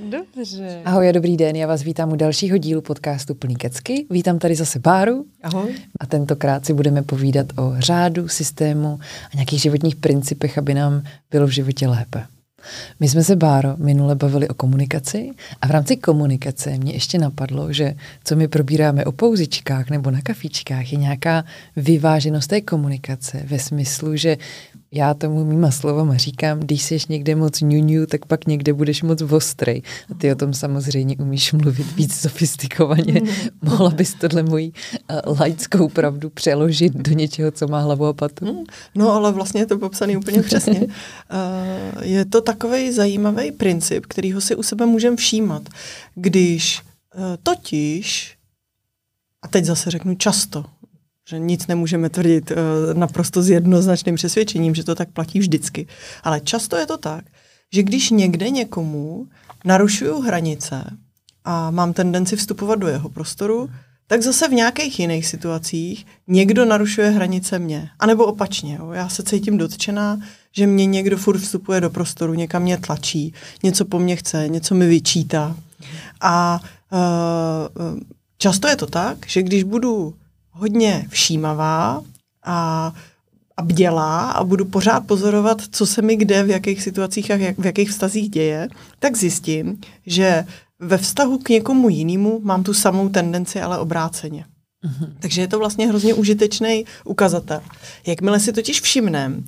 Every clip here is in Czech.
Dobře. Ahoj a dobrý den, já vás vítám u dalšího dílu podcastu Plný kecky. Vítám tady zase Báru. Ahoj. A tentokrát si budeme povídat o řádu, systému a nějakých životních principech, aby nám bylo v životě lépe. My jsme se, Báro, minule bavili o komunikaci a v rámci komunikace mě ještě napadlo, že co my probíráme o pouzičkách nebo na kafičkách, je nějaká vyváženost té komunikace ve smyslu, že já tomu mýma slovama říkám, když jsi někde moc ňuňu, tak pak někde budeš moc ostrej. A ty o tom samozřejmě umíš mluvit víc sofistikovaně. Mohla bys tohle moji uh, laickou pravdu přeložit do něčeho, co má hlavu a patu? Hmm. No, ale vlastně je to popsané úplně přesně. Uh, je to takový zajímavý princip, kterýho si u sebe můžeme všímat. Když uh, totiž, a teď zase řeknu často, že nic nemůžeme tvrdit uh, naprosto s jednoznačným přesvědčením, že to tak platí vždycky. Ale často je to tak, že když někde někomu narušuju hranice a mám tendenci vstupovat do jeho prostoru, tak zase v nějakých jiných situacích někdo narušuje hranice mě. A nebo opačně. Jo. Já se cítím dotčená, že mě někdo furt vstupuje do prostoru, někam mě tlačí, něco po mně chce, něco mi vyčítá. A uh, často je to tak, že když budu hodně všímavá a, a bdělá a budu pořád pozorovat, co se mi kde, v jakých situacích a jak, v jakých vztazích děje, tak zjistím, že ve vztahu k někomu jinému mám tu samou tendenci, ale obráceně. Mm-hmm. Takže je to vlastně hrozně užitečný ukazatel. Jakmile si totiž všimneme,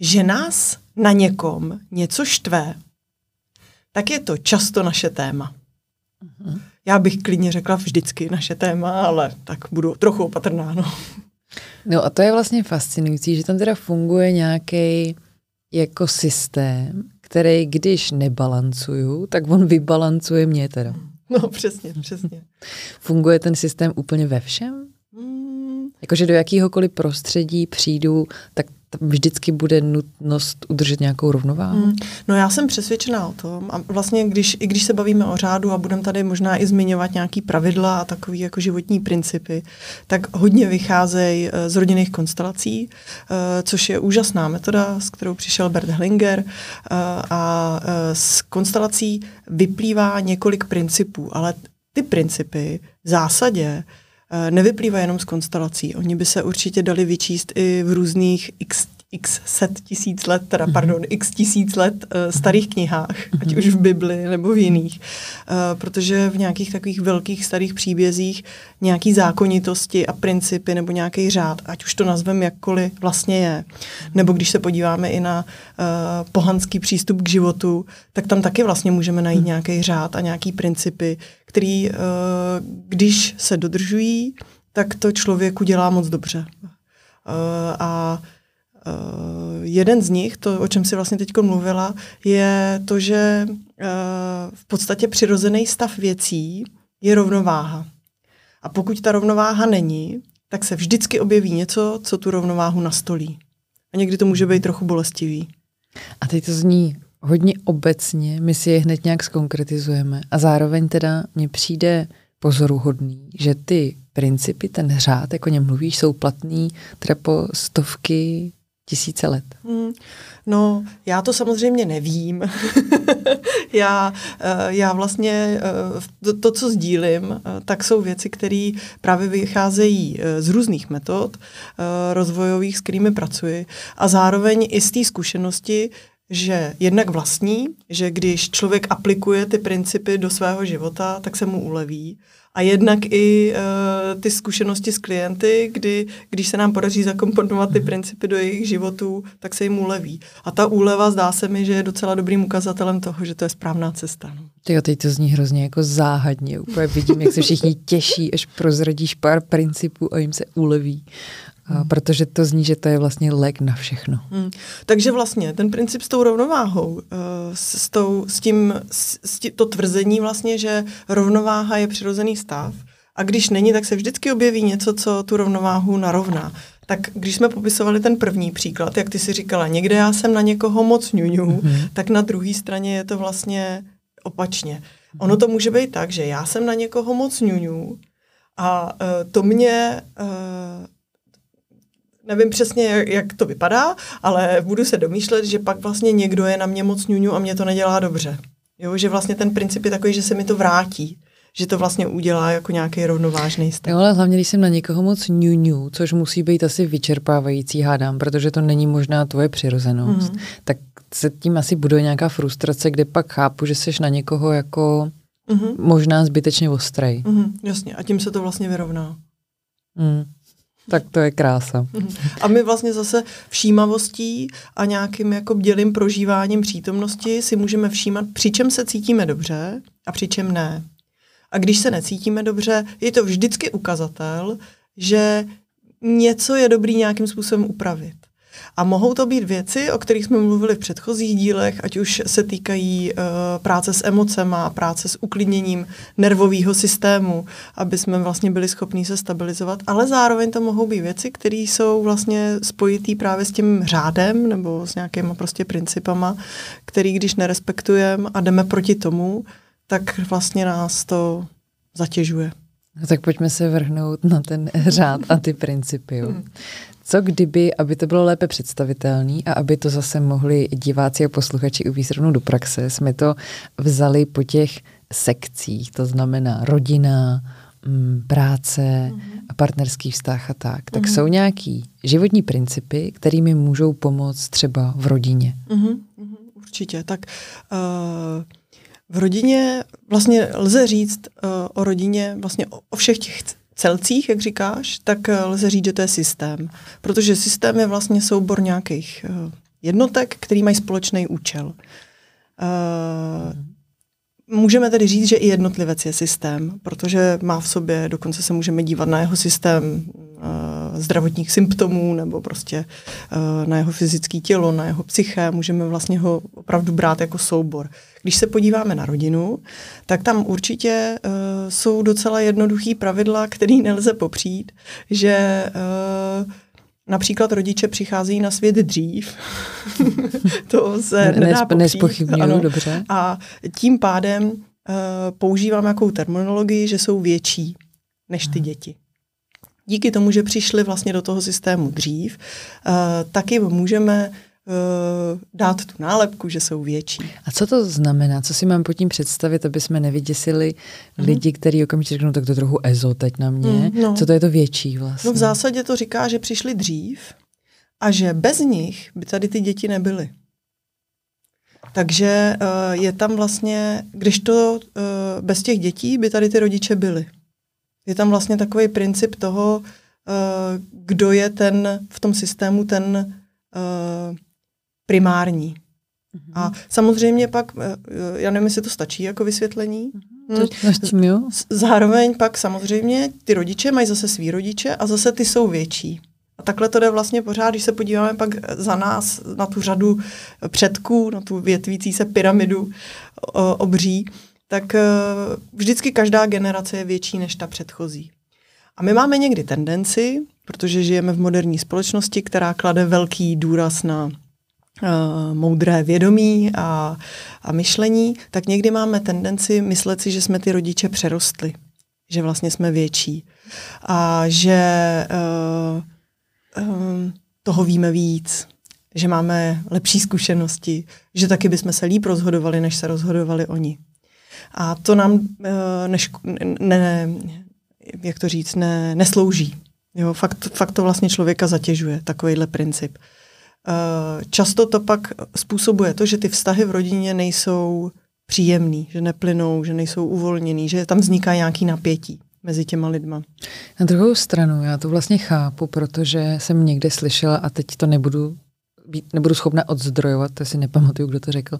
že nás na někom něco štve, tak je to často naše téma. Mm-hmm. Já bych klidně řekla vždycky naše téma, ale tak budu trochu opatrná. No. no a to je vlastně fascinující, že tam teda funguje nějaký jako systém, který když nebalancuju, tak on vybalancuje mě teda. No přesně, přesně. Funguje ten systém úplně ve všem? Jakože do jakéhokoliv prostředí přijdu, tak vždycky bude nutnost udržet nějakou rovnováhu? Mm. No já jsem přesvědčená o tom a vlastně když, i když se bavíme o řádu a budeme tady možná i zmiňovat nějaký pravidla a takový jako životní principy, tak hodně vycházejí eh, z rodinných konstelací, eh, což je úžasná metoda, s kterou přišel Bert Hellinger eh, a z konstelací vyplývá několik principů, ale ty principy v zásadě nevyplývá jenom z konstelací. Oni by se určitě dali vyčíst i v různých x, x set tisíc let, teda mhm. pardon, x tisíc let uh, starých knihách, ať mhm. už v Bibli nebo v jiných. Uh, protože v nějakých takových velkých starých příbězích nějaký zákonitosti a principy nebo nějaký řád, ať už to nazveme jakkoliv, vlastně je. Nebo když se podíváme i na uh, pohanský přístup k životu, tak tam taky vlastně můžeme najít mhm. nějaký řád a nějaký principy, který, uh, když se dodržují, tak to člověku dělá moc dobře. Uh, a Uh, jeden z nich, to, o čem si vlastně teď mluvila, je to, že uh, v podstatě přirozený stav věcí je rovnováha. A pokud ta rovnováha není, tak se vždycky objeví něco, co tu rovnováhu nastolí. A někdy to může být trochu bolestivý. A teď to zní hodně obecně, my si je hned nějak skonkretizujeme. A zároveň teda mně přijde pozoruhodný, že ty principy, ten řád, jako o něm mluvíš, jsou platný třeba po stovky tisíce let. Hmm. No, já to samozřejmě nevím. já, eh, já vlastně eh, to, to, co sdílím, eh, tak jsou věci, které právě vycházejí z různých metod rozvojových, s kterými pracuji a zároveň i z té zkušenosti, že jednak vlastní, že když člověk aplikuje ty principy do svého života, tak se mu uleví a jednak i uh, ty zkušenosti s klienty, kdy když se nám podaří zakomponovat ty principy do jejich životů, tak se jim uleví. A ta úleva zdá se mi, že je docela dobrým ukazatelem toho, že to je správná cesta. No. Ty teď to zní hrozně jako záhadně. Úplně vidím, jak se všichni těší, až prozradíš pár principů a jim se uleví. Hmm. Protože to zní, že to je vlastně lék na všechno. Hmm. Takže vlastně ten princip s tou rovnováhou, eh, s, s, tou, s tím, s, s tí, to tvrzení vlastně, že rovnováha je přirozený stav a když není, tak se vždycky objeví něco, co tu rovnováhu narovná. tak když jsme popisovali ten první příklad, jak ty si říkala, někde já jsem na někoho moc ňuňu, mm-hmm. tak na druhé straně je to vlastně opačně. Ono to může být tak, že já jsem na někoho moc ňuňu a uh, to mě, uh, nevím přesně, jak, to vypadá, ale budu se domýšlet, že pak vlastně někdo je na mě moc ňuňu a mě to nedělá dobře. Jo, že vlastně ten princip je takový, že se mi to vrátí že to vlastně udělá jako nějaký rovnovážný stav. Jo, ale hlavně, když jsem na někoho moc ňuňu, což musí být asi vyčerpávající, hádám, protože to není možná tvoje přirozenost, mm. tak se tím asi bude nějaká frustrace, kde pak chápu, že jsi na někoho jako mm-hmm. možná zbytečně ostrej. Mm-hmm, jasně, a tím se to vlastně vyrovná. Mm. Tak to je krása. A my vlastně zase všímavostí a nějakým jako bdělým prožíváním přítomnosti si můžeme všímat, při čem se cítíme dobře a při čem ne. A když se necítíme dobře, je to vždycky ukazatel, že něco je dobrý nějakým způsobem upravit. A mohou to být věci, o kterých jsme mluvili v předchozích dílech, ať už se týkají uh, práce s emocema, práce s uklidněním nervového systému, aby jsme vlastně byli schopni se stabilizovat, ale zároveň to mohou být věci, které jsou vlastně spojitý právě s tím řádem nebo s nějakýma prostě principama, který když nerespektujeme a jdeme proti tomu, tak vlastně nás to zatěžuje. No tak pojďme se vrhnout na ten řád a ty principy. Co kdyby, aby to bylo lépe představitelné a aby to zase mohli diváci a posluchači uvíct rovnou do praxe, jsme to vzali po těch sekcích, to znamená rodina, mm, práce, mm-hmm. partnerský vztah a tak. Tak mm-hmm. jsou nějaký životní principy, kterými můžou pomoct třeba v rodině. Mm-hmm. Určitě. Tak uh, v rodině vlastně lze říct uh, o rodině, vlastně o, o všech těch celcích, jak říkáš, tak uh, lze říct, že to je systém. Protože systém je vlastně soubor nějakých uh, jednotek, který mají společný účel. Uh, Můžeme tedy říct, že i jednotlivec je systém, protože má v sobě, dokonce se můžeme dívat na jeho systém zdravotních symptomů nebo prostě uh, na jeho fyzické tělo, na jeho psyché, můžeme vlastně ho opravdu brát jako soubor. Když se podíváme na rodinu, tak tam určitě uh, jsou docela jednoduchý pravidla, který nelze popřít, že uh, Například rodiče přicházejí na svět dřív. to se ne, nedá Nespochybnuju, dobře. A tím pádem uh, používám jakou terminologii, že jsou větší než ty děti. Díky tomu, že přišli vlastně do toho systému dřív, uh, taky můžeme uh, dát tu nálepku, že jsou větší. A co to znamená? Co si mám pod tím představit, aby jsme nevyděsili mm-hmm. lidi, kteří okamžitě řeknou, tak to trochu ezo teď na mě. Mm, no. Co to je to větší vlastně? No v zásadě to říká, že přišli dřív a že bez nich by tady ty děti nebyly. Takže uh, je tam vlastně, když to bez těch dětí by tady ty rodiče byly. Je tam vlastně takový princip toho, uh, kdo je ten v tom systému ten uh, primární. Mm-hmm. A samozřejmě pak, eh, já nevím, jestli to stačí jako vysvětlení. Mm-hmm. Zároveň pak samozřejmě ty rodiče mají zase svý rodiče a zase ty jsou větší. A takhle to jde vlastně pořád, když se podíváme pak za nás na tu řadu předků, na tu větvící se pyramidu obří, tak eh, vždycky každá generace je větší než ta předchozí. A my máme někdy tendenci, protože žijeme v moderní společnosti, která klade velký důraz na uh, moudré vědomí a, a myšlení, tak někdy máme tendenci myslet si, že jsme ty rodiče přerostli, že vlastně jsme větší a že uh, um, toho víme víc, že máme lepší zkušenosti, že taky bychom se líp rozhodovali, než se rozhodovali oni. A to nám uh, než, ne, ne, jak to říct, ne, neslouží. Jo, fakt, fakt to vlastně člověka zatěžuje, takovýhle princip. Eh, často to pak způsobuje to, že ty vztahy v rodině nejsou příjemný, že neplynou, že nejsou uvolněný, že tam vzniká nějaký napětí mezi těma lidma. Na druhou stranu, já to vlastně chápu, protože jsem někde slyšela, a teď to nebudu být, nebudu schopna odzdrojovat, to si nepamatuju, kdo to řekl,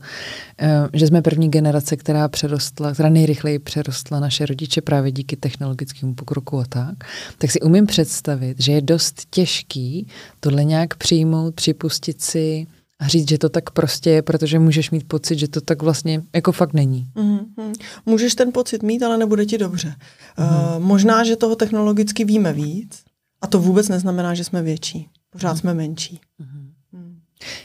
eh, že jsme první generace, která přerostla, která nejrychleji přerostla naše rodiče právě díky technologickému pokroku a tak, tak si umím představit, že je dost těžký tohle nějak přijmout, připustit si a říct, že to tak prostě je, protože můžeš mít pocit, že to tak vlastně jako fakt není. Mm-hmm. Můžeš ten pocit mít, ale nebude ti dobře. Mm-hmm. Uh, možná, že toho technologicky víme víc, A to vůbec neznamená, že jsme větší. Pořád jsme menší.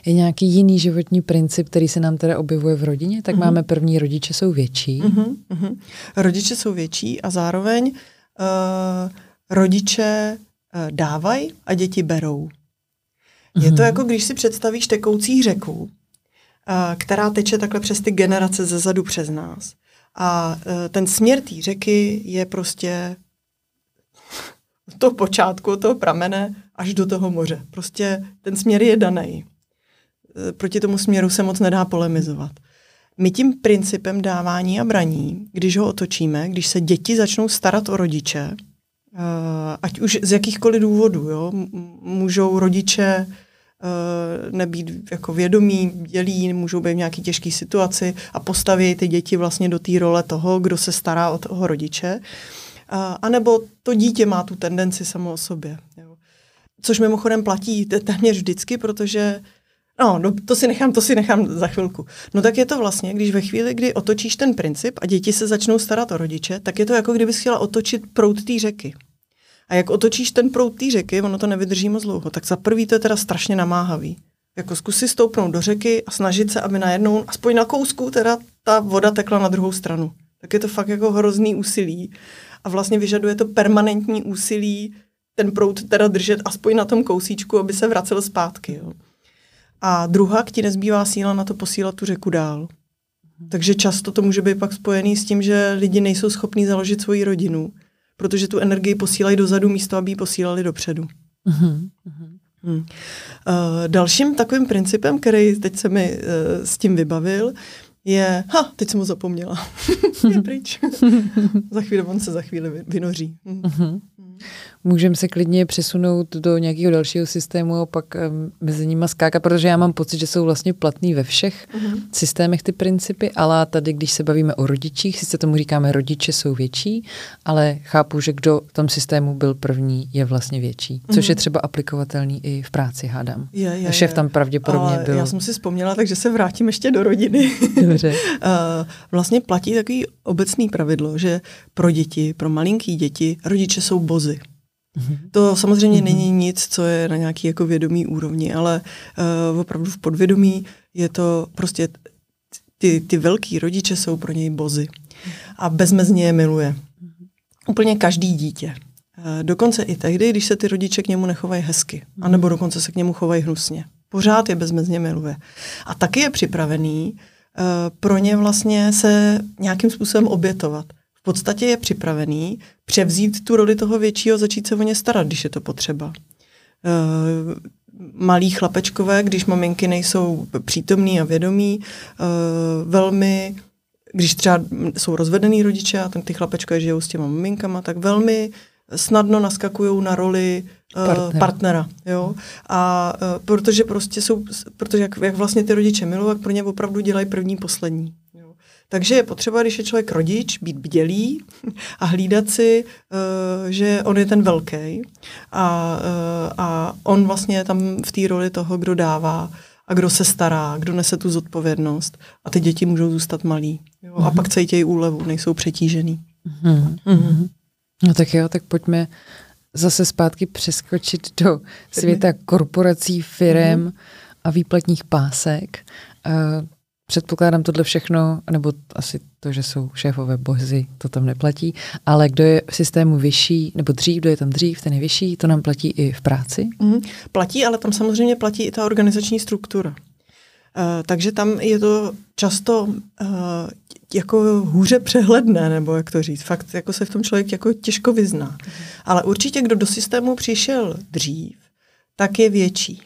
Je nějaký jiný životní princip, který se nám teda objevuje v rodině? Tak mm-hmm. máme první rodiče jsou větší. Mm-hmm. Rodiče jsou větší a zároveň uh, rodiče uh, dávají a děti berou. Mm-hmm. Je to jako když si představíš tekoucí řeku, uh, která teče takhle přes ty generace ze zadu přes nás. A uh, ten směr té řeky je prostě od toho počátku, od toho pramene až do toho moře. Prostě ten směr je daný. Eh, proti tomu směru se moc nedá polemizovat. My tím principem dávání a braní, když ho otočíme, když se děti začnou starat o rodiče, eh, ať už z jakýchkoliv důvodů, jo, můžou rodiče eh, nebýt jako vědomí, dělí, můžou být v nějaké těžké situaci a postaví ty děti vlastně do té role toho, kdo se stará o toho rodiče. A nebo to dítě má tu tendenci samo o sobě. Jo. Což mimochodem platí téměř vždycky, protože No, no, to si nechám, to si nechám za chvilku. No tak je to vlastně, když ve chvíli, kdy otočíš ten princip a děti se začnou starat o rodiče, tak je to jako kdybys chtěla otočit prout té řeky. A jak otočíš ten prout té řeky, ono to nevydrží moc dlouho, tak za prvý to je teda strašně namáhavý. Jako zkusit stoupnout do řeky a snažit se, aby najednou, aspoň na kousku, teda ta voda tekla na druhou stranu. Tak je to fakt jako hrozný úsilí. A vlastně vyžaduje to permanentní úsilí ten prout teda držet aspoň na tom kousíčku, aby se vracel zpátky. Jo. A druhá, ti nezbývá síla na to posílat tu řeku dál. Takže často to může být pak spojený s tím, že lidi nejsou schopní založit svoji rodinu, protože tu energii posílají dozadu místo, aby ji posílali dopředu. Uh-huh. Hmm. Uh, dalším takovým principem, který teď se mi uh, s tím vybavil, je, ha, teď jsem ho zapomněla, je pryč. za chvíli, on se za chvíli vynoří. Hmm. Uh-huh. Můžeme se klidně přesunout do nějakého dalšího systému a pak um, mezi nimi skákat, protože já mám pocit, že jsou vlastně platný ve všech uh-huh. systémech ty principy, ale tady, když se bavíme o rodičích, sice tomu říkáme rodiče jsou větší, ale chápu, že kdo v tom systému byl první, je vlastně větší, uh-huh. což je třeba aplikovatelný i v práci, hádám. Je, je, Šéf je. tam pravděpodobně ale byl. Já jsem si vzpomněla, takže se vrátím ještě do rodiny. Dobře. uh, vlastně platí takový obecný pravidlo, že pro děti, pro malinký děti, rodiče jsou bozy. To samozřejmě mm-hmm. není nic, co je na nějaký jako vědomý úrovni, ale uh, opravdu v podvědomí je to prostě ty, ty velký rodiče jsou pro něj bozy a bezmezně je miluje. Úplně každý dítě. Uh, dokonce i tehdy, když se ty rodiče k němu nechovají hezky, anebo dokonce se k němu chovají hnusně. Pořád je bezmezně miluje. A taky je připravený uh, pro ně vlastně se nějakým způsobem obětovat v podstatě je připravený převzít tu roli toho většího, začít se o ně starat, když je to potřeba. Uh, malí chlapečkové, když maminky nejsou přítomní a vědomí, uh, velmi, když třeba jsou rozvedený rodiče a tam ty chlapečkové žijou s těma maminkama, tak velmi snadno naskakují na roli uh, partnera. partnera jo? A uh, protože prostě jsou, protože jak, jak vlastně ty rodiče milují, tak pro ně opravdu dělají první, poslední. Takže je potřeba, když je člověk rodič, být bdělý a hlídat si, uh, že on je ten velký a, uh, a on vlastně je tam v té roli toho, kdo dává a kdo se stará, kdo nese tu zodpovědnost a ty děti můžou zůstat malí. Jo? Mm-hmm. A mhm. pak cítějí úlevu, nejsou přetížený. Mm-hmm. Mm-hmm. No tak jo, tak pojďme zase zpátky přeskočit do světa korporací, firem mm-hmm. a výplatních pásek. Předpokládám tohle všechno, nebo asi to, že jsou šéfové bozy, to tam neplatí, ale kdo je v systému vyšší, nebo dřív, kdo je tam dřív, ten je vyšší, to nám platí i v práci? Mm, platí, ale tam samozřejmě platí i ta organizační struktura. Uh, takže tam je to často uh, jako hůře přehledné, nebo jak to říct. Fakt jako se v tom člověk jako těžko vyzná. Mm. Ale určitě, kdo do systému přišel dřív, tak je větší.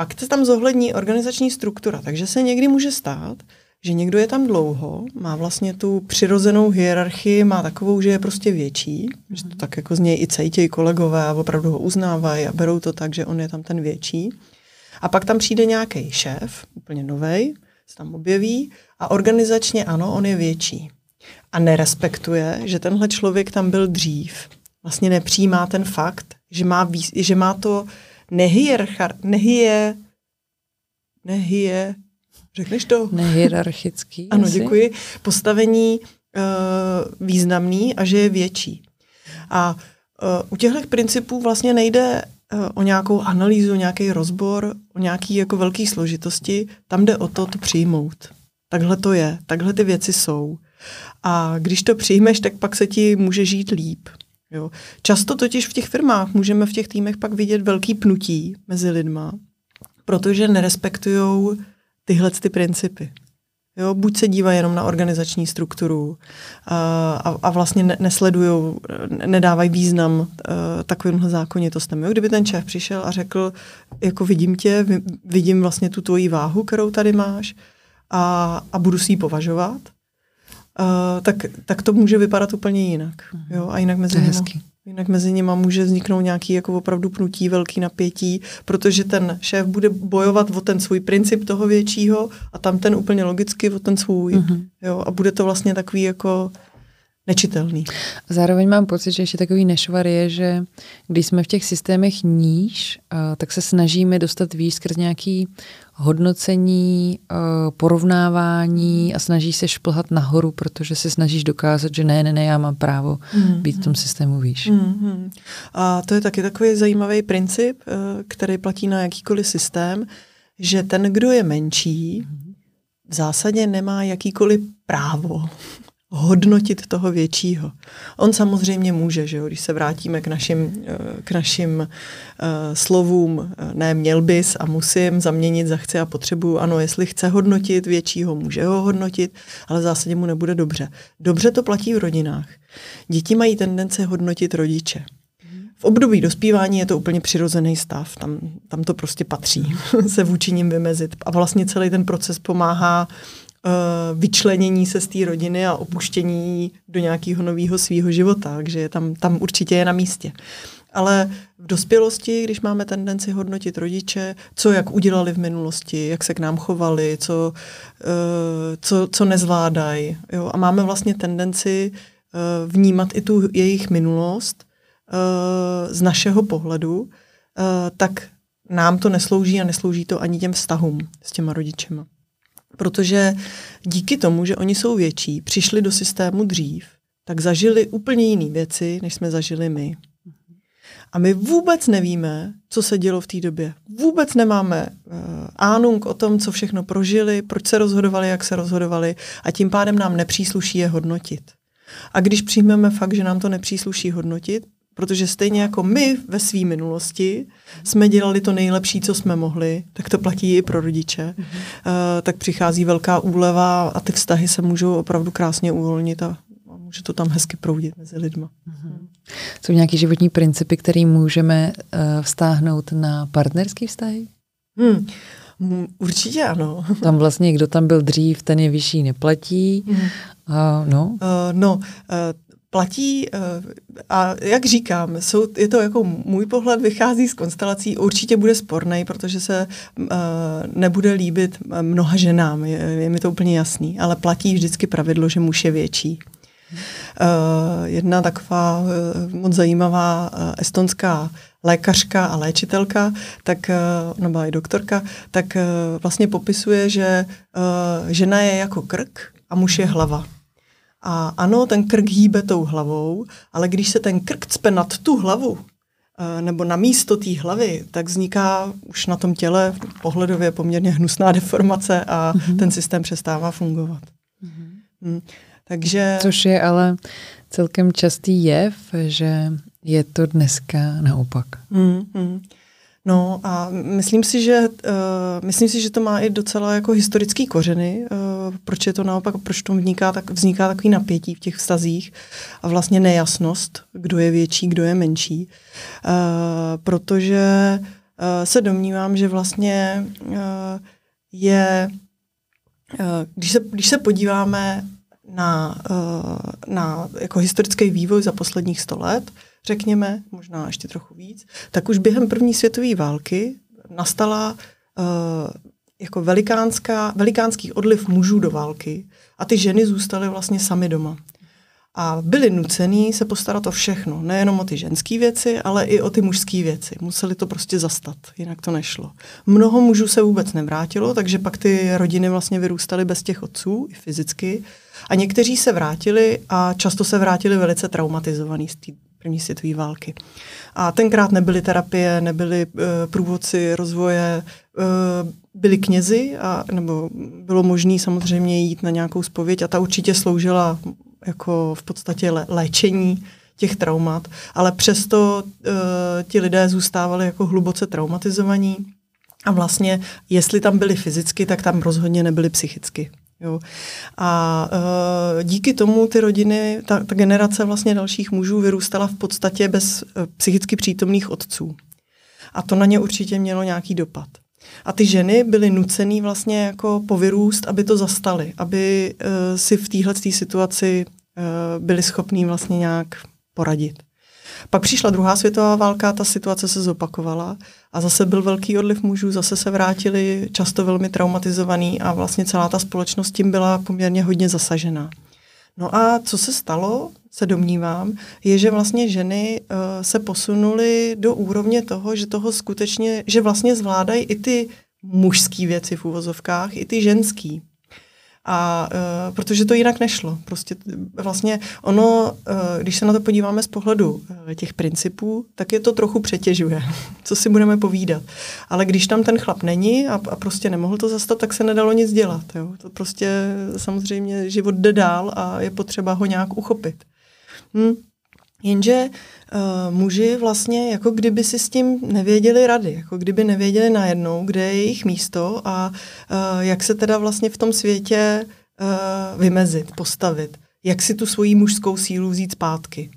Pak se tam zohlední organizační struktura, takže se někdy může stát, že někdo je tam dlouho, má vlastně tu přirozenou hierarchii, má takovou, že je prostě větší, mm. že to tak jako z něj i cejtějí kolegové a opravdu ho uznávají a berou to tak, že on je tam ten větší. A pak tam přijde nějaký šéf, úplně novej, se tam objeví a organizačně ano, on je větší. A nerespektuje, že tenhle člověk tam byl dřív. Vlastně nepřijímá ten fakt, že má, že má to nehierchar, nehie, nehie, řekneš to? Nehierarchický. ano, asi? děkuji. Postavení uh, významný a že je větší. A u těchto principů vlastně nejde o nějakou analýzu, nějaký rozbor, o nějaký jako velký složitosti. Tam jde o to, to přijmout. Takhle to je, takhle ty věci jsou. A když to přijmeš, tak pak se ti může žít líp. Jo. Často totiž v těch firmách můžeme v těch týmech pak vidět velký pnutí mezi lidma, protože nerespektují tyhle ty principy. Jo, buď se dívají jenom na organizační strukturu a, a, vlastně ne, nesledují, nedávají význam uh, takovýmhle zákonitostem. Jo, kdyby ten šéf přišel a řekl, jako vidím tě, vidím vlastně tu tvoji váhu, kterou tady máš a, a budu si ji považovat, uh, tak, tak to může vypadat úplně jinak. Mhm. Jo? A jinak mezi, nimi, jinak mezi nimi může vzniknout nějaký jako opravdu pnutí, velký napětí, protože ten šéf bude bojovat o ten svůj princip toho většího a tam ten úplně logicky o ten svůj. Uh-huh. Jo? A bude to vlastně takový jako nečitelný. Zároveň mám pocit, že ještě takový nešvar je, že když jsme v těch systémech níž, tak se snažíme dostat výš skrz nějaký hodnocení, porovnávání a snažíš se šplhat nahoru, protože se snažíš dokázat, že ne, ne, ne, já mám právo mm-hmm. být v tom systému výš. Mm-hmm. A to je taky takový zajímavý princip, eh, který platí na jakýkoliv systém, že ten, kdo je menší, v zásadě nemá jakýkoliv právo hodnotit toho většího. On samozřejmě může, že jo, když se vrátíme k našim, eh, k našim uh, slovům, eh, ne měl bys a musím zaměnit za chci a potřebuju. Ano, jestli chce hodnotit většího, může ho hodnotit, ale v zásadě mu nebude dobře. Dobře to platí v rodinách. Děti mají tendence hodnotit rodiče. V období dospívání je to úplně přirozený stav, tam, tam to prostě patří se vůči ním vymezit. A vlastně celý ten proces pomáhá vyčlenění se z té rodiny a opuštění do nějakého nového svého života, takže tam, tam určitě je na místě. Ale v dospělosti, když máme tendenci hodnotit rodiče, co jak udělali v minulosti, jak se k nám chovali, co, uh, co, co nezvládají, a máme vlastně tendenci uh, vnímat i tu jejich minulost z našeho pohledu, tak nám to neslouží a neslouží to ani těm vztahům s těma rodičema protože díky tomu, že oni jsou větší, přišli do systému dřív, tak zažili úplně jiné věci, než jsme zažili my. A my vůbec nevíme, co se dělo v té době. Vůbec nemáme uh, ánung o tom, co všechno prožili, proč se rozhodovali, jak se rozhodovali a tím pádem nám nepřísluší je hodnotit. A když přijmeme fakt, že nám to nepřísluší hodnotit, protože stejně jako my ve své minulosti jsme dělali to nejlepší, co jsme mohli, tak to platí i pro rodiče. Mm-hmm. Uh, tak přichází velká úleva a ty vztahy se můžou opravdu krásně uvolnit a může to tam hezky proudit mezi lidma. Mm-hmm. Jsou nějaké životní principy, které můžeme uh, vztáhnout na partnerské vztahy? Hmm. Určitě ano. Tam vlastně, kdo tam byl dřív, ten je vyšší, neplatí. Mm. Uh, no. Uh, no, uh, platí, eh, a jak říkám, jsou, je to jako můj pohled vychází z konstelací, určitě bude sporný, protože se uh, nebude líbit mnoha ženám, je, je mi to úplně jasný, ale platí vždycky pravidlo, že muž je větší. Uh, jedna taková uh, moc zajímavá uh, estonská lékařka a léčitelka, tak, uh, nebo i doktorka, tak vlastně popisuje, že žena je jako krk a muž je hlava. A ano, ten krk hýbe tou hlavou, ale když se ten krk cpe nad tu hlavu, eh, nebo na místo té hlavy, tak vzniká už na tom těle pohledově poměrně hnusná deformace a mm-hmm. ten systém přestává fungovat. Mm-hmm. Mm. Takže... Což je ale celkem častý jev, že je to dneska naopak. Mm-hmm. No a myslím si, že, uh, myslím si, že to má i docela jako historický kořeny, uh, proč je to naopak, proč to vzniká, tak, vzniká takový napětí v těch vztazích a vlastně nejasnost, kdo je větší, kdo je menší. Uh, protože uh, se domnívám, že vlastně uh, je, uh, když, se, když se podíváme na, uh, na jako historický vývoj za posledních sto let, řekněme, možná ještě trochu víc, tak už během první světové války nastala jako velikánská, velikánský odliv mužů do války a ty ženy zůstaly vlastně sami doma. A byli nucený se postarat o všechno, nejenom o ty ženské věci, ale i o ty mužské věci. Museli to prostě zastat, jinak to nešlo. Mnoho mužů se vůbec nevrátilo, takže pak ty rodiny vlastně vyrůstaly bez těch otců, i fyzicky. A někteří se vrátili a často se vrátili velice traumatizovaní z té první světové války. A tenkrát nebyly terapie, nebyly uh, průvodci rozvoje, uh, byli knězi, a, nebo bylo možné samozřejmě jít na nějakou spověď a ta určitě sloužila jako v podstatě lé, léčení těch traumat, ale přesto uh, ti lidé zůstávali jako hluboce traumatizovaní a vlastně, jestli tam byli fyzicky, tak tam rozhodně nebyli psychicky. Jo. A uh, díky tomu ty rodiny, ta, ta generace vlastně dalších mužů vyrůstala v podstatě bez uh, psychicky přítomných otců. A to na ně určitě mělo nějaký dopad. A ty ženy byly nucený vlastně jako povyrůst, aby to zastali, aby uh, si v téhle situaci uh, byli schopní vlastně nějak poradit. Pak přišla druhá světová válka, ta situace se zopakovala a zase byl velký odliv mužů, zase se vrátili často velmi traumatizovaný a vlastně celá ta společnost tím byla poměrně hodně zasažená. No a co se stalo, se domnívám, je, že vlastně ženy uh, se posunuly do úrovně toho, že toho skutečně, že vlastně zvládají i ty mužské věci v úvozovkách, i ty ženský. A uh, protože to jinak nešlo. Prostě vlastně ono, uh, když se na to podíváme z pohledu uh, těch principů, tak je to trochu přetěžuje, co si budeme povídat. Ale když tam ten chlap není a, a prostě nemohl to zastat, tak se nedalo nic dělat. Jo? To prostě samozřejmě život jde dál a je potřeba ho nějak uchopit. Hm. Jenže uh, muži vlastně jako kdyby si s tím nevěděli rady, jako kdyby nevěděli najednou, kde je jejich místo a uh, jak se teda vlastně v tom světě uh, vymezit, postavit, jak si tu svoji mužskou sílu vzít zpátky.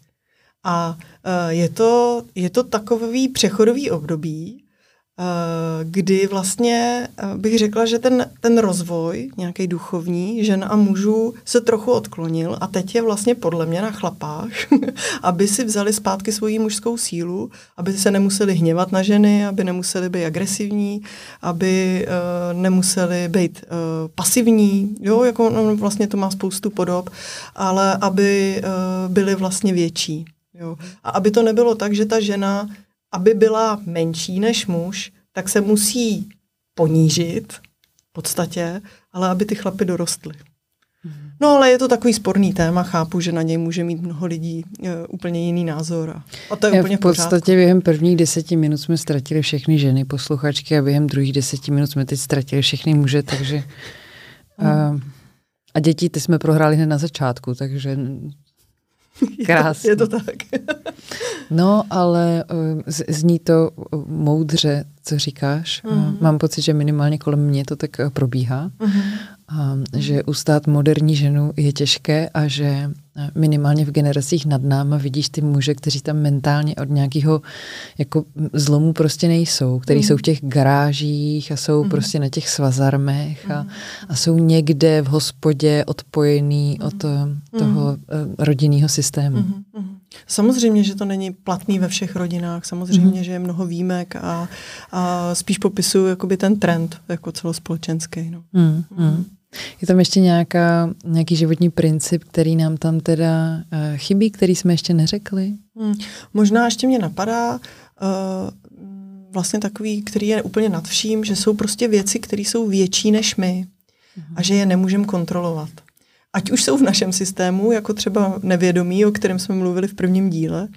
A uh, je, to, je to takový přechodový období, kdy vlastně eh, bych řekla, že ten, ten rozvoj nějaký duchovní žen a mužů se trochu odklonil a teď je vlastně podle mě na chlapách, aby si vzali zpátky svoji mužskou sílu, aby se nemuseli hněvat na ženy, aby nemuseli být agresivní, aby uh, nemuseli být uh, pasivní, jo, jako no, vlastně to má spoustu podob, ale aby uh, byli vlastně větší. Jo. A aby to nebylo tak, že ta žena aby byla menší než muž, tak se musí ponížit v podstatě, ale aby ty chlapy dorostly. Mhm. No ale je to takový sporný téma, chápu, že na něj může mít mnoho lidí uh, úplně jiný názor. A, a to je, je úplně v podstatě během prvních deseti minut jsme ztratili všechny ženy posluchačky a během druhých deseti minut jsme teď ztratili všechny muže, takže uh, a děti ty jsme prohráli hned na začátku, takže Krásně. Je to, tak. no, ale uh, zní to moudře, co říkáš. Mm. Mám pocit, že minimálně kolem mě to tak probíhá. Mm. A, že ustát moderní ženu je těžké a že minimálně v generacích nad náma vidíš ty muže, kteří tam mentálně od nějakého jako zlomu prostě nejsou, který mm. jsou v těch garážích a jsou mm. prostě na těch svazarmech a, a jsou někde v hospodě odpojený mm. od toho mm. rodinného systému. Mm. Samozřejmě, že to není platný ve všech rodinách, samozřejmě, mm. že je mnoho výjimek a, a spíš popisuju jakoby ten trend jako celospolečenský. No. Mm. Mm. Je tam ještě nějaká, nějaký životní princip, který nám tam teda uh, chybí, který jsme ještě neřekli? Hmm. Možná ještě mě napadá uh, vlastně takový, který je úplně nad vším, že jsou prostě věci, které jsou větší než my uh-huh. a že je nemůžeme kontrolovat ať už jsou v našem systému, jako třeba nevědomí, o kterém jsme mluvili v prvním díle, uh,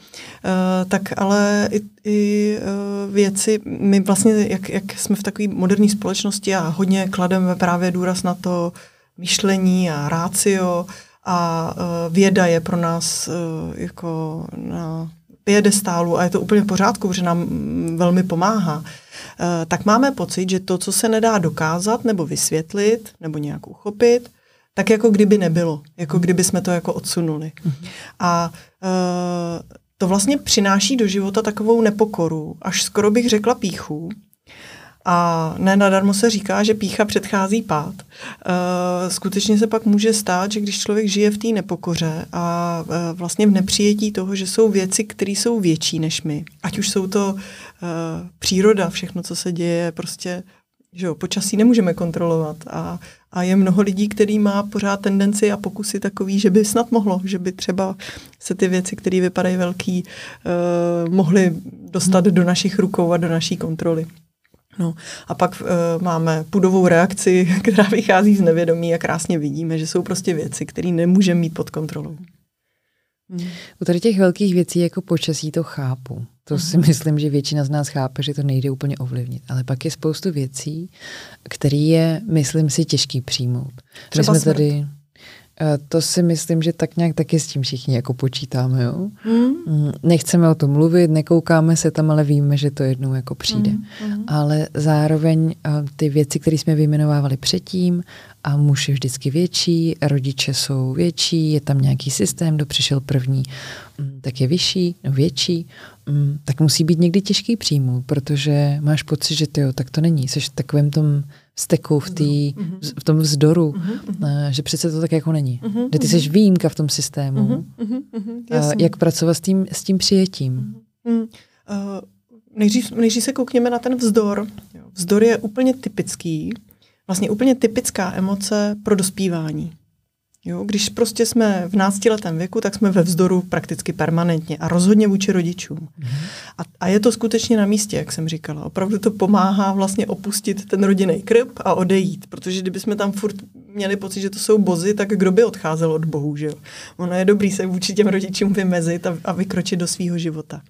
tak ale i, i uh, věci, my vlastně, jak, jak jsme v takové moderní společnosti a hodně klademe právě důraz na to myšlení a rácio a uh, věda je pro nás jako na piedestálu a je to úplně v pořádku, že nám velmi pomáhá, tak máme pocit, že to, co se nedá dokázat nebo vysvětlit nebo nějak uchopit, tak jako kdyby nebylo, jako kdyby jsme to jako odsunuli. Mm-hmm. A uh, to vlastně přináší do života takovou nepokoru, až skoro bych řekla píchu. A ne nadarmo se říká, že pícha předchází pád. Uh, skutečně se pak může stát, že když člověk žije v té nepokoře a uh, vlastně v nepřijetí toho, že jsou věci, které jsou větší než my, ať už jsou to uh, příroda, všechno, co se děje, prostě že jo, počasí nemůžeme kontrolovat a, a je mnoho lidí, který má pořád tendenci a pokusy takový, že by snad mohlo, že by třeba se ty věci, které vypadají velký, uh, mohly dostat do našich rukou a do naší kontroly. No a pak uh, máme pudovou reakci, která vychází z nevědomí a krásně vidíme, že jsou prostě věci, které nemůžeme mít pod kontrolou. Hmm. U tady těch velkých věcí jako počasí to chápu. To uh-huh. si myslím, že většina z nás chápe, že to nejde úplně ovlivnit. Ale pak je spoustu věcí, které je, myslím si, těžký přijmout. Třeba My jsme smrt. tady to si myslím, že tak nějak taky s tím všichni jako počítáme, jo. Mm. Nechceme o tom mluvit, nekoukáme se tam, ale víme, že to jednou jako přijde. Mm. Ale zároveň eh, ty věci, které jsme vyjmenovávali předtím, a muž je vždycky větší, rodiče jsou větší, je tam nějaký systém, kdo přišel první, mm, tak je vyšší, no větší, mm, tak musí být někdy těžký přijmout, protože máš pocit, že ty jo, tak to není, jsi v takovém tom steku, v, tý, mhm. v tom vzdoru, uh-huh. že přece to tak jako není. Uh-huh. Že ty jsi výjimka v tom systému. Uh-huh. Jak pracovat s tím, s tím přijetím? Uh-huh. Uh, nejdřív, nejdřív se koukněme na ten vzdor. Vzdor je úplně typický, vlastně úplně typická emoce pro dospívání. Jo, když prostě jsme v náctiletém věku, tak jsme ve vzdoru prakticky permanentně a rozhodně vůči rodičům. Mm-hmm. A, a je to skutečně na místě, jak jsem říkala. Opravdu to pomáhá vlastně opustit ten rodinný krb a odejít, protože kdyby jsme tam furt měli pocit, že to jsou bozy, tak kdo by odcházel od Bohu, že jo? Ono je dobrý se vůči těm rodičům vymezit a, a vykročit do svého života.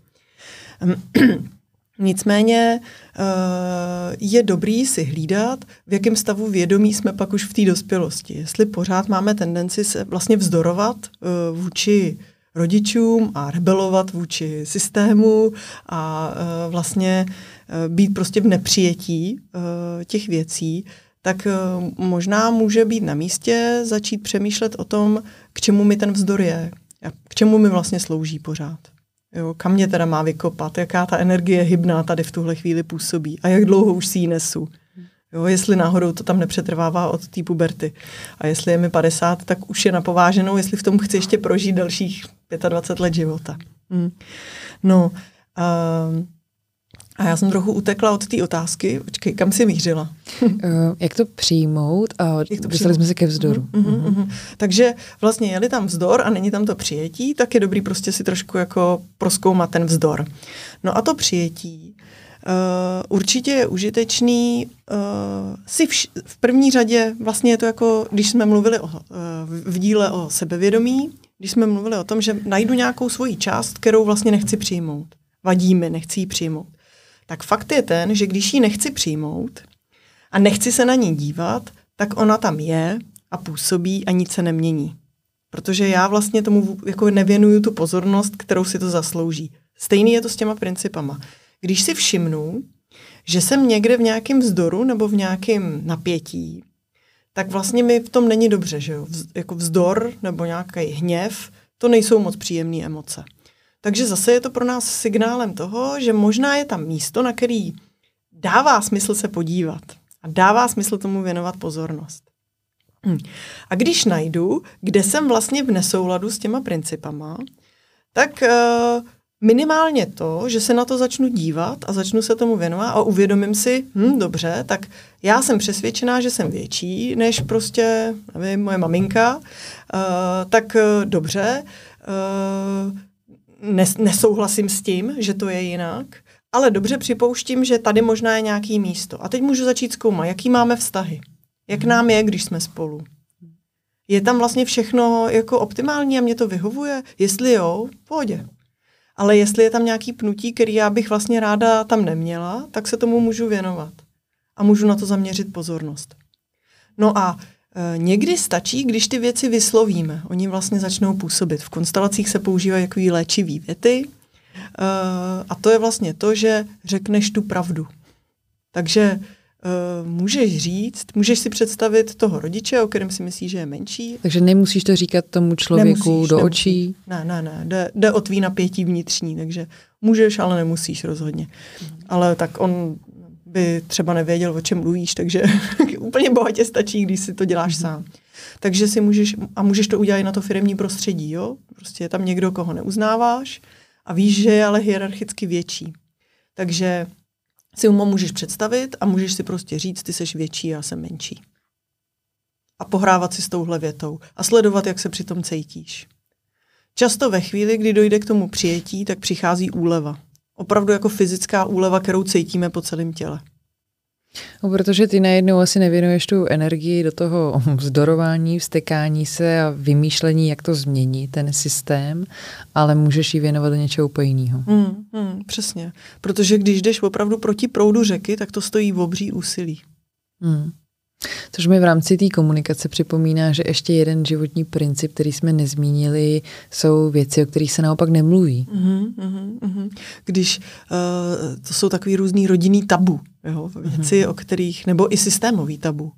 Nicméně eh, je dobrý si hlídat, v jakém stavu vědomí jsme pak už v té dospělosti. Jestli pořád máme tendenci se vlastně vzdorovat eh, vůči rodičům a rebelovat vůči systému a eh, vlastně být prostě v nepřijetí těch věcí, tak možná může být na místě začít přemýšlet o tom, k čemu mi ten vzdor je, k čemu mi vlastně slouží pořád. Jo, kam mě teda má vykopat, jaká ta energie hybná tady v tuhle chvíli působí a jak dlouho už si ji nesu. Jo, jestli náhodou to tam nepřetrvává od té puberty. A jestli je mi 50, tak už je napováženou, jestli v tom chci ještě prožít dalších 25 let života. Hmm. No, uh, a já jsem trochu utekla od té otázky. Počkej, kam jsi mířila? uh, jak to přijmout a jak to dostali jsme se ke vzdoru. Uh-huh, uh-huh. Uh-huh. Takže vlastně je-li tam vzdor a není tam to přijetí, tak je dobrý prostě si trošku jako proskoumat ten vzdor. No a to přijetí uh, určitě je užitečný uh, si vš- v první řadě, vlastně je to jako, když jsme mluvili o, uh, v díle o sebevědomí, když jsme mluvili o tom, že najdu nějakou svoji část, kterou vlastně nechci přijmout. Vadí mi, nechci ji přijmout tak fakt je ten, že když ji nechci přijmout a nechci se na ní dívat, tak ona tam je a působí a nic se nemění. Protože já vlastně tomu jako nevěnuju tu pozornost, kterou si to zaslouží. Stejný je to s těma principama. Když si všimnu, že jsem někde v nějakém vzdoru nebo v nějakém napětí, tak vlastně mi v tom není dobře, že jo? Vz, jako vzdor nebo nějaký hněv, to nejsou moc příjemné emoce. Takže zase je to pro nás signálem toho, že možná je tam místo, na který dává smysl se podívat a dává smysl tomu věnovat pozornost. Hm. A když najdu, kde jsem vlastně v nesouladu s těma principama, tak uh, minimálně to, že se na to začnu dívat a začnu se tomu věnovat a uvědomím si, hm, dobře, tak já jsem přesvědčená, že jsem větší než prostě, nevím, moje maminka, uh, tak uh, dobře, nes, nesouhlasím s tím, že to je jinak, ale dobře připouštím, že tady možná je nějaký místo. A teď můžu začít zkoumat, jaký máme vztahy. Jak mhm. nám je, když jsme spolu. Je tam vlastně všechno jako optimální a mě to vyhovuje? Jestli jo, v pohodě. Ale jestli je tam nějaký pnutí, který já bych vlastně ráda tam neměla, tak se tomu můžu věnovat. A můžu na to zaměřit pozornost. No a někdy stačí, když ty věci vyslovíme. Oni vlastně začnou působit. V konstelacích se používají jako léčivý věty eh, a to je vlastně to, že řekneš tu pravdu. Takže eh, můžeš říct, můžeš si představit toho rodiče, o kterém si myslíš, že je menší. Takže nemusíš to říkat tomu člověku nemusíš, do nemusíš. očí? Ne, ne, ne, jde, jde o tvý napětí vnitřní, takže můžeš, ale nemusíš rozhodně. Mhm. Ale tak on by třeba nevěděl, o čem mluvíš, takže úplně bohatě stačí, když si to děláš mm-hmm. sám. Takže si můžeš, a můžeš to udělat i na to firmní prostředí, jo? Prostě je tam někdo, koho neuznáváš a víš, že je ale hierarchicky větší. Takže si mu můžeš představit a můžeš si prostě říct, ty seš větší, já jsem menší. A pohrávat si s touhle větou a sledovat, jak se při tom cítíš. Často ve chvíli, kdy dojde k tomu přijetí, tak přichází úleva opravdu jako fyzická úleva, kterou cítíme po celém těle. No, protože ty najednou asi nevěnuješ tu energii do toho vzdorování, vstekání se a vymýšlení, jak to změní ten systém, ale můžeš ji věnovat do něčeho úplně jiného. Mm, mm, přesně. Protože když jdeš opravdu proti proudu řeky, tak to stojí v obří úsilí. Mm. Což mi v rámci té komunikace připomíná, že ještě jeden životní princip, který jsme nezmínili, jsou věci, o kterých se naopak nemluví. Mm-hmm, mm-hmm. Když uh, to jsou takový různý rodinný tabu, jo? věci, mm-hmm. o kterých, nebo i systémový tabu. Uh,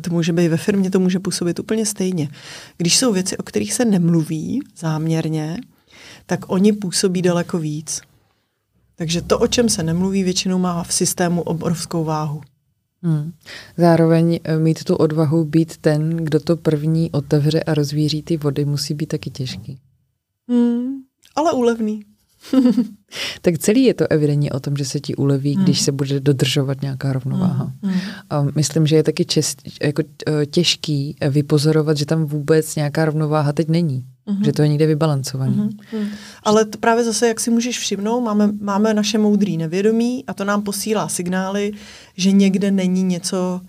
to může být ve firmě, to může působit úplně stejně. Když jsou věci, o kterých se nemluví záměrně, tak oni působí daleko víc. Takže to, o čem se nemluví, většinou má v systému obrovskou váhu. Hmm. Zároveň eh, mít tu odvahu být ten, kdo to první otevře a rozvíří ty vody, musí být taky těžký. Hmm. Ale úlevný. tak celý je to evidentně o tom, že se ti uleví, hmm. když se bude dodržovat nějaká rovnováha. Hmm. hmm. A myslím, že je taky čest, jako eh, těžký vypozorovat, že tam vůbec nějaká rovnováha teď není. Mm-hmm. Že to je někde vybalancovaný. Mm-hmm. Ale to právě zase, jak si můžeš všimnout, máme, máme naše moudrý nevědomí a to nám posílá signály, že někde není něco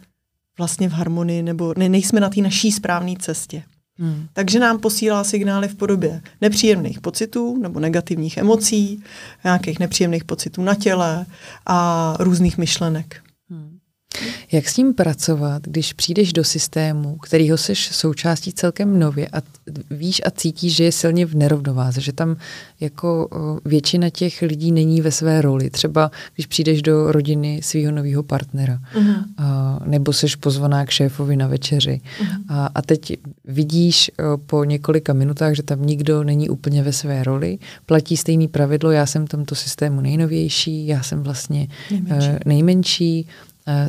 vlastně v harmonii nebo ne, nejsme na té naší správné cestě. Hmm. Takže nám posílá signály v podobě nepříjemných pocitů nebo negativních emocí, nějakých nepříjemných pocitů na těle a různých myšlenek. Jak s ním pracovat, když přijdeš do systému, kterýho seš součástí celkem nově a víš a cítíš, že je silně v nerovnováze, že tam jako většina těch lidí není ve své roli. Třeba když přijdeš do rodiny svého nového partnera, uh-huh. a, nebo seš pozvaná k šéfovi na večeři uh-huh. a, a teď vidíš po několika minutách, že tam nikdo není úplně ve své roli, platí stejný pravidlo, já jsem v tomto systému nejnovější, já jsem vlastně nejmenší, uh, nejmenší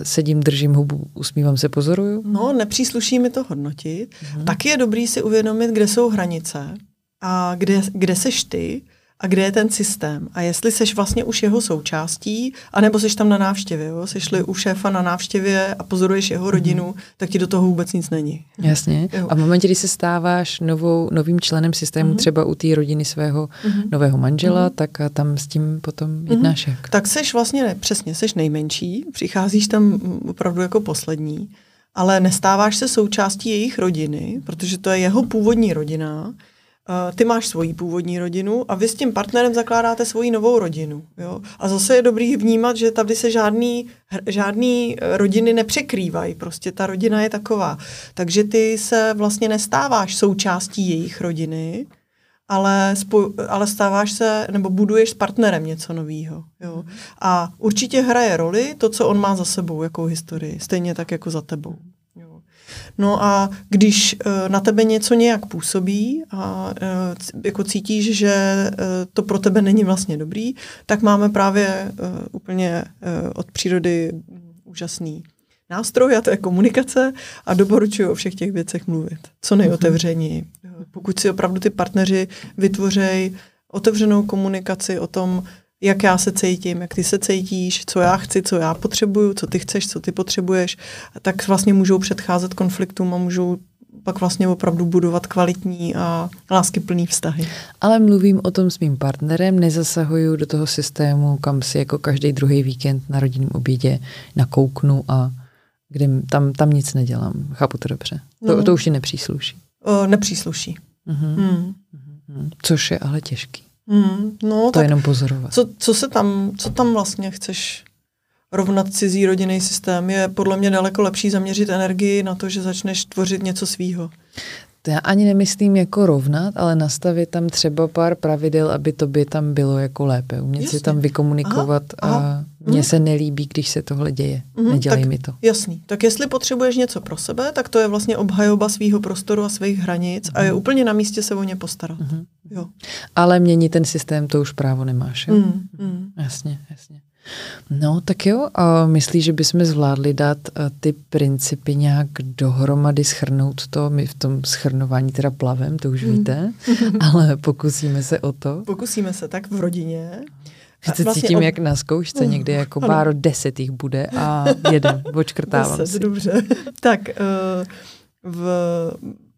sedím, držím hubu, usmívám se, pozoruju? No, nepřísluší mi to hodnotit. Hmm. Taky je dobrý si uvědomit, kde jsou hranice a kde, kde seš ty a kde je ten systém. A jestli seš vlastně už jeho součástí, anebo seš tam na návštěvě, jo? sešli u šéfa na návštěvě a pozoruješ jeho rodinu, mm. tak ti do toho vůbec nic není. Jasně. Jo. A v momentě, kdy se stáváš novou, novým členem systému, mm. třeba u té rodiny svého mm. nového manžela, mm. tak tam s tím potom jednáš mm. jak? Tak seš vlastně, ne, přesně, seš nejmenší, přicházíš tam opravdu jako poslední, ale nestáváš se součástí jejich rodiny, protože to je jeho původní rodina, ty máš svoji původní rodinu a vy s tím partnerem zakládáte svoji novou rodinu. Jo? A zase je dobrý vnímat, že tady se žádný, žádný eh, rodiny nepřekrývají. Prostě ta rodina je taková. Takže ty se vlastně nestáváš součástí jejich rodiny, ale, spoj, ale stáváš se, nebo buduješ s partnerem něco nového. A určitě hraje roli to, co on má za sebou, jakou historii. Stejně tak jako za tebou. No a když uh, na tebe něco nějak působí a uh, jako cítíš, že uh, to pro tebe není vlastně dobrý, tak máme právě úplně od přírody úžasný nástroj a to je komunikace a doporučuji o všech těch věcech mluvit. Co nejotevřeněji. Pokud si opravdu ty partneři vytvořejí otevřenou komunikaci o tom, jak já se cítím, jak ty se cítíš, co já chci, co já potřebuju, co ty chceš, co ty potřebuješ, tak vlastně můžou předcházet konfliktům a můžou pak vlastně opravdu budovat kvalitní a láskyplný vztahy. Ale mluvím o tom s mým partnerem, nezasahuju do toho systému, kam si jako každý druhý víkend na rodinném obědě nakouknu a kde tam, tam nic nedělám. Chápu to dobře. To, no. to už ti nepřísluší. O, nepřísluší. Uh-huh. Hmm. Uh-huh. Což je ale těžký. Mm, no, to tak jenom pozorovat. Co, co, se tam, co tam vlastně chceš rovnat cizí rodinný systém? Je podle mě daleko lepší zaměřit energii na to, že začneš tvořit něco svýho. To já ani nemyslím jako rovnat, ale nastavit tam třeba pár pravidel, aby to by tam bylo jako lépe. Umět Jasně. si tam vykomunikovat aha, aha. Mně mm. se nelíbí, když se tohle děje. Mm, Nedělej tak, mi to. Jasný. Tak jestli potřebuješ něco pro sebe, tak to je vlastně obhajoba svého prostoru a svých hranic mm. a je mhm. úplně na místě se o ně postarat. Mm. Jo. Ale měnit ten systém, to už právo nemáš. Jo? Mm. Mm. Jasně, jasně. No, tak jo, a myslíš, že bychom zvládli dát eh, ty principy nějak dohromady, schrnout to? My v tom schrnování teda plavem, to už mm. víte, ale pokusíme se o to. Pokusíme se tak v rodině. Že se vlastně cítím ob... jak na zkoušce, uh, někdy jako ano. pár deset jich bude a jeden, očkrtávám deset, si. dobře. tak uh, v,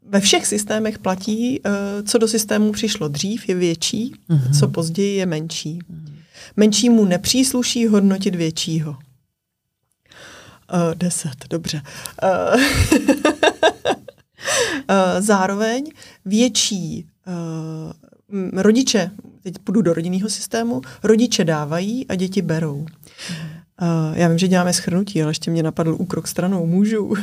ve všech systémech platí, uh, co do systému přišlo dřív, je větší, uh-huh. co později je menší. Menšímu nepřísluší hodnotit většího. Uh, deset, dobře. Uh, zároveň větší uh, rodiče, teď půjdu do rodinného systému, rodiče dávají a děti berou. Uh, já vím, že děláme schrnutí, ale ještě mě napadl úkrok stranou můžu.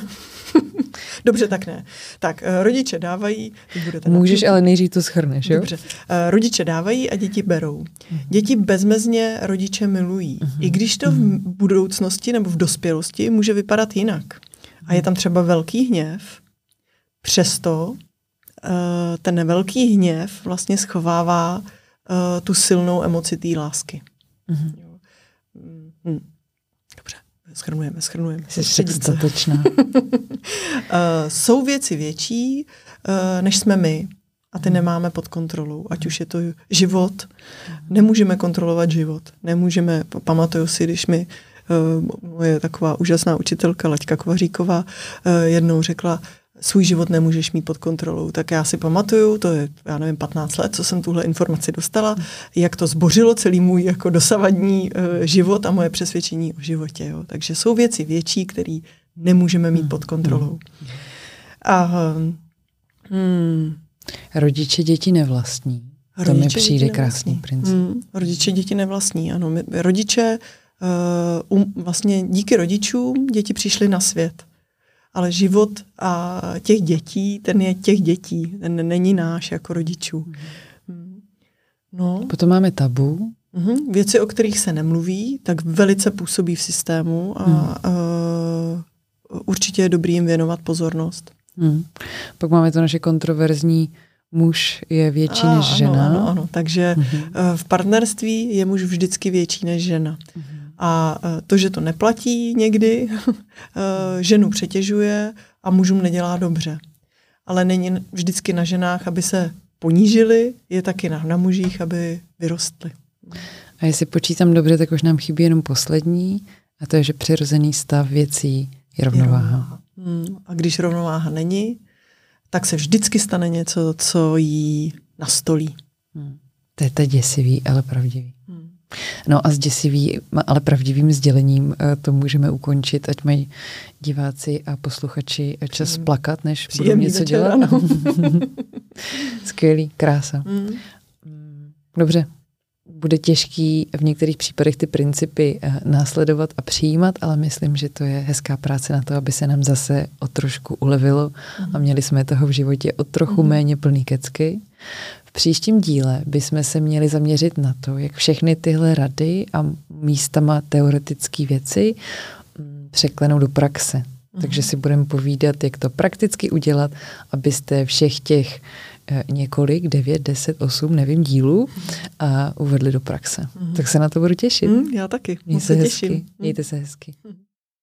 Dobře, tak ne. Tak, uh, rodiče dávají. Budete Můžeš, ale nejdřív to schrneš, jo? Dobře. Uh, rodiče dávají a děti berou. Mhm. Děti bezmezně rodiče milují. Uh-huh. I když to v mhm. budoucnosti nebo v dospělosti může vypadat jinak. A je tam třeba velký hněv, přesto uh, ten velký hněv vlastně schovává uh, tu silnou emoci té lásky. Mm-hmm. Hmm. Dobře, schrnujeme, schrnujeme. Jsi dostatečná. uh, jsou věci větší, uh, než jsme my a ty nemáme pod kontrolou. Ať už je to život, nemůžeme kontrolovat život. Nemůžeme, pamatuju si, když mi uh, moje taková úžasná učitelka Laďka Kovaříková uh, jednou řekla, svůj život nemůžeš mít pod kontrolou. Tak já si pamatuju, to je, já nevím, 15 let, co jsem tuhle informaci dostala, jak to zbořilo celý můj jako dosavadní uh, život a moje přesvědčení o životě. Jo. Takže jsou věci větší, které nemůžeme mít pod kontrolou. A, hmm, Rodiče děti nevlastní. Rodiče to mi přijde krásný princip. Hmm, rodiče děti nevlastní, ano. My, rodiče, uh, um, vlastně díky rodičům děti přišly na svět ale život a těch dětí, ten je těch dětí, ten není náš jako rodičů. Mhm. No. Potom máme tabu. Mhm. Věci, o kterých se nemluví, tak velice působí v systému a hmm. uh, určitě je dobrý jim věnovat pozornost. Hmm. Pak máme to naše kontroverzní muž je větší a, než žena. Ano, ano, ano. takže hmm. uh, v partnerství je muž vždycky větší než žena. Hmm. A e, to, že to neplatí někdy, e, ženu přetěžuje a mužům nedělá dobře. Ale není vždycky na ženách, aby se ponížili, je taky na, na mužích, aby vyrostli. A jestli počítám dobře, tak už nám chybí jenom poslední, a to je, že přirozený stav věcí je rovnováha. Hmm. A když rovnováha není, tak se vždycky stane něco, co jí nastolí. Hmm. To je to děsivý, ale pravdivý. No a s děsivým, ale pravdivým sdělením eh, to můžeme ukončit, ať mají diváci a posluchači čas mm. plakat, než budou něco večer, dělat. Skvělý, krása. Mm. Dobře, bude těžký v některých případech ty principy eh, následovat a přijímat, ale myslím, že to je hezká práce na to, aby se nám zase o trošku ulevilo mm. a měli jsme toho v životě o trochu mm. méně plný kecky. V příštím díle bychom se měli zaměřit na to, jak všechny tyhle rady a místama teoretické věci mm, překlenou do praxe. Mm. Takže si budeme povídat, jak to prakticky udělat, abyste všech těch eh, několik, devět, deset, osm, nevím, dílů a uvedli do praxe. Mm. Tak se na to budu těšit. Mm, já taky. Mějte se, se hezky. Mějte se hezky. Mm.